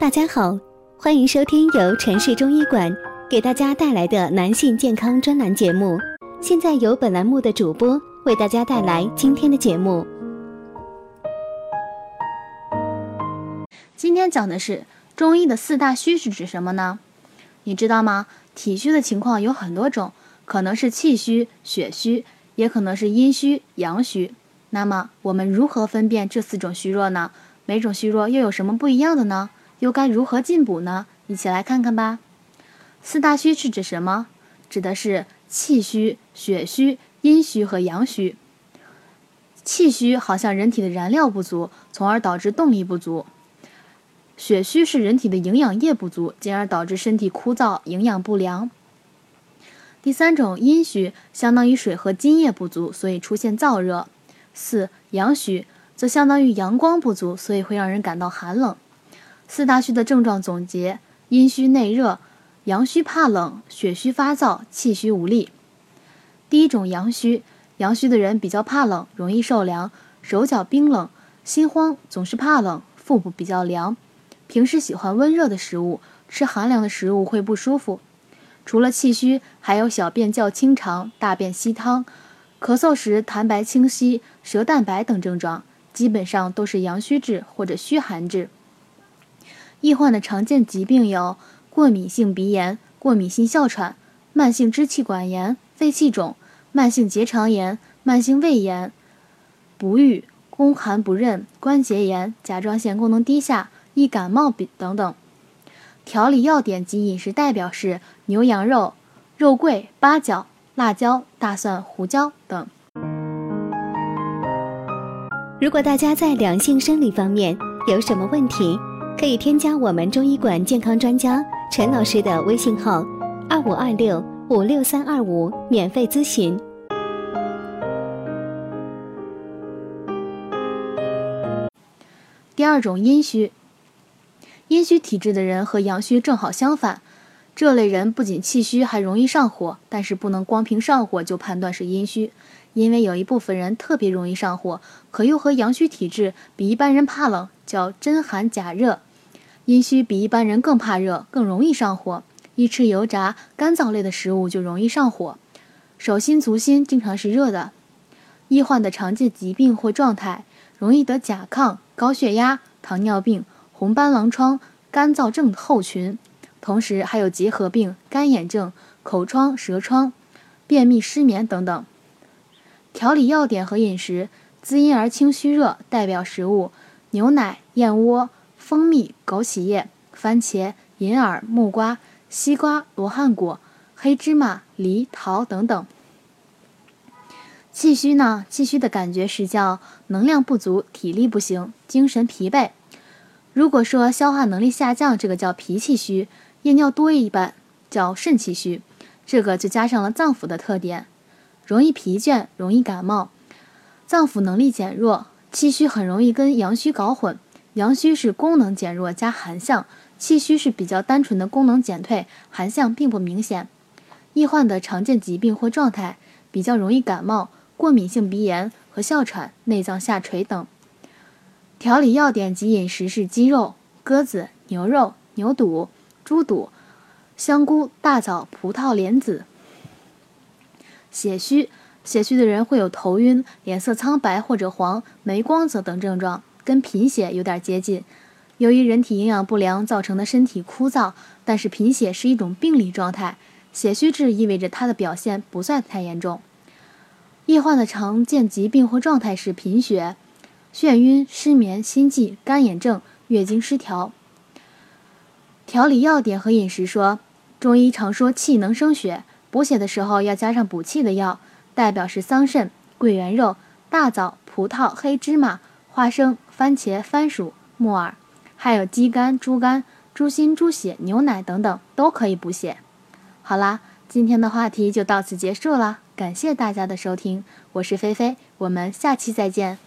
大家好，欢迎收听由城市中医馆给大家带来的男性健康专栏节目。现在由本栏目的主播为大家带来今天的节目。今天讲的是中医的四大虚是指什么呢？你知道吗？体虚的情况有很多种，可能是气虚、血虚，也可能是阴虚、阳虚。那么我们如何分辨这四种虚弱呢？每种虚弱又有什么不一样的呢？又该如何进补呢？一起来看看吧。四大虚是指什么？指的是气虚、血虚、阴虚和阳虚。气虚好像人体的燃料不足，从而导致动力不足；血虚是人体的营养液不足，进而导致身体枯燥、营养不良。第三种阴虚，相当于水和津液不足，所以出现燥热。四阳虚则相当于阳光不足，所以会让人感到寒冷。四大虚的症状总结：阴虚内热，阳虚怕冷，血虚发燥，气虚无力。第一种阳虚，阳虚的人比较怕冷，容易受凉，手脚冰冷，心慌，总是怕冷，腹部比较凉，平时喜欢温热的食物，吃寒凉的食物会不舒服。除了气虚，还有小便较清长，大便稀汤，咳嗽时痰白清稀，舌淡白等症状，基本上都是阳虚质或者虚寒质。易患的常见疾病有过敏性鼻炎、过敏性哮喘、慢性支气管炎、肺气肿、慢性结肠炎、慢性胃炎、不育、宫寒不妊、关节炎、甲状腺功能低下、易感冒等等。调理要点及饮食代表是牛羊肉、肉桂、八角、辣椒、大蒜、胡椒等。如果大家在两性生理方面有什么问题，可以添加我们中医馆健康专家陈老师的微信号：二五二六五六三二五，免费咨询。第二种阴虚，阴虚体质的人和阳虚正好相反，这类人不仅气虚，还容易上火，但是不能光凭上火就判断是阴虚，因为有一部分人特别容易上火，可又和阳虚体质比一般人怕冷，叫真寒假热。阴虚比一般人更怕热，更容易上火。一吃油炸、干燥类的食物就容易上火。手心足心经常是热的。易患的常见疾病或状态，容易得甲亢、高血压、糖尿病、红斑狼疮、干燥症候群，同时还有结核病、干眼症、口疮、舌疮、便秘、失眠等等。调理要点和饮食：滋阴而清虚热，代表食物：牛奶、燕窝。蜂蜜、枸杞叶、番茄、银耳、木瓜、西瓜、罗汉果、黑芝麻、梨、桃等等。气虚呢？气虚的感觉是叫能量不足、体力不行、精神疲惫。如果说消化能力下降，这个叫脾气虚；夜尿多一般叫肾气虚。这个就加上了脏腑的特点，容易疲倦，容易感冒，脏腑能力减弱，气虚很容易跟阳虚搞混。阳虚是功能减弱加寒象，气虚是比较单纯的功能减退，寒象并不明显。易患的常见疾病或状态比较容易感冒、过敏性鼻炎和哮喘、内脏下垂等。调理要点及饮食是鸡肉、鸽子、牛肉、牛肚、猪肚、香菇、大枣、葡萄、莲子。血虚，血虚的人会有头晕、脸色苍白或者黄、没光泽等症状。跟贫血有点接近，由于人体营养不良造成的身体枯燥，但是贫血是一种病理状态，血虚质意味着它的表现不算太严重。易患的常见疾病或状态是贫血、眩晕、失眠、心悸、干眼症、月经失调。调理要点和饮食说，中医常说气能生血，补血的时候要加上补气的药，代表是桑葚、桂圆肉、大枣、葡萄、黑芝麻。花生、番茄、番薯、木耳，还有鸡肝、猪肝、猪心、猪血、牛奶等等，都可以补血。好啦，今天的话题就到此结束了，感谢大家的收听，我是菲菲，我们下期再见。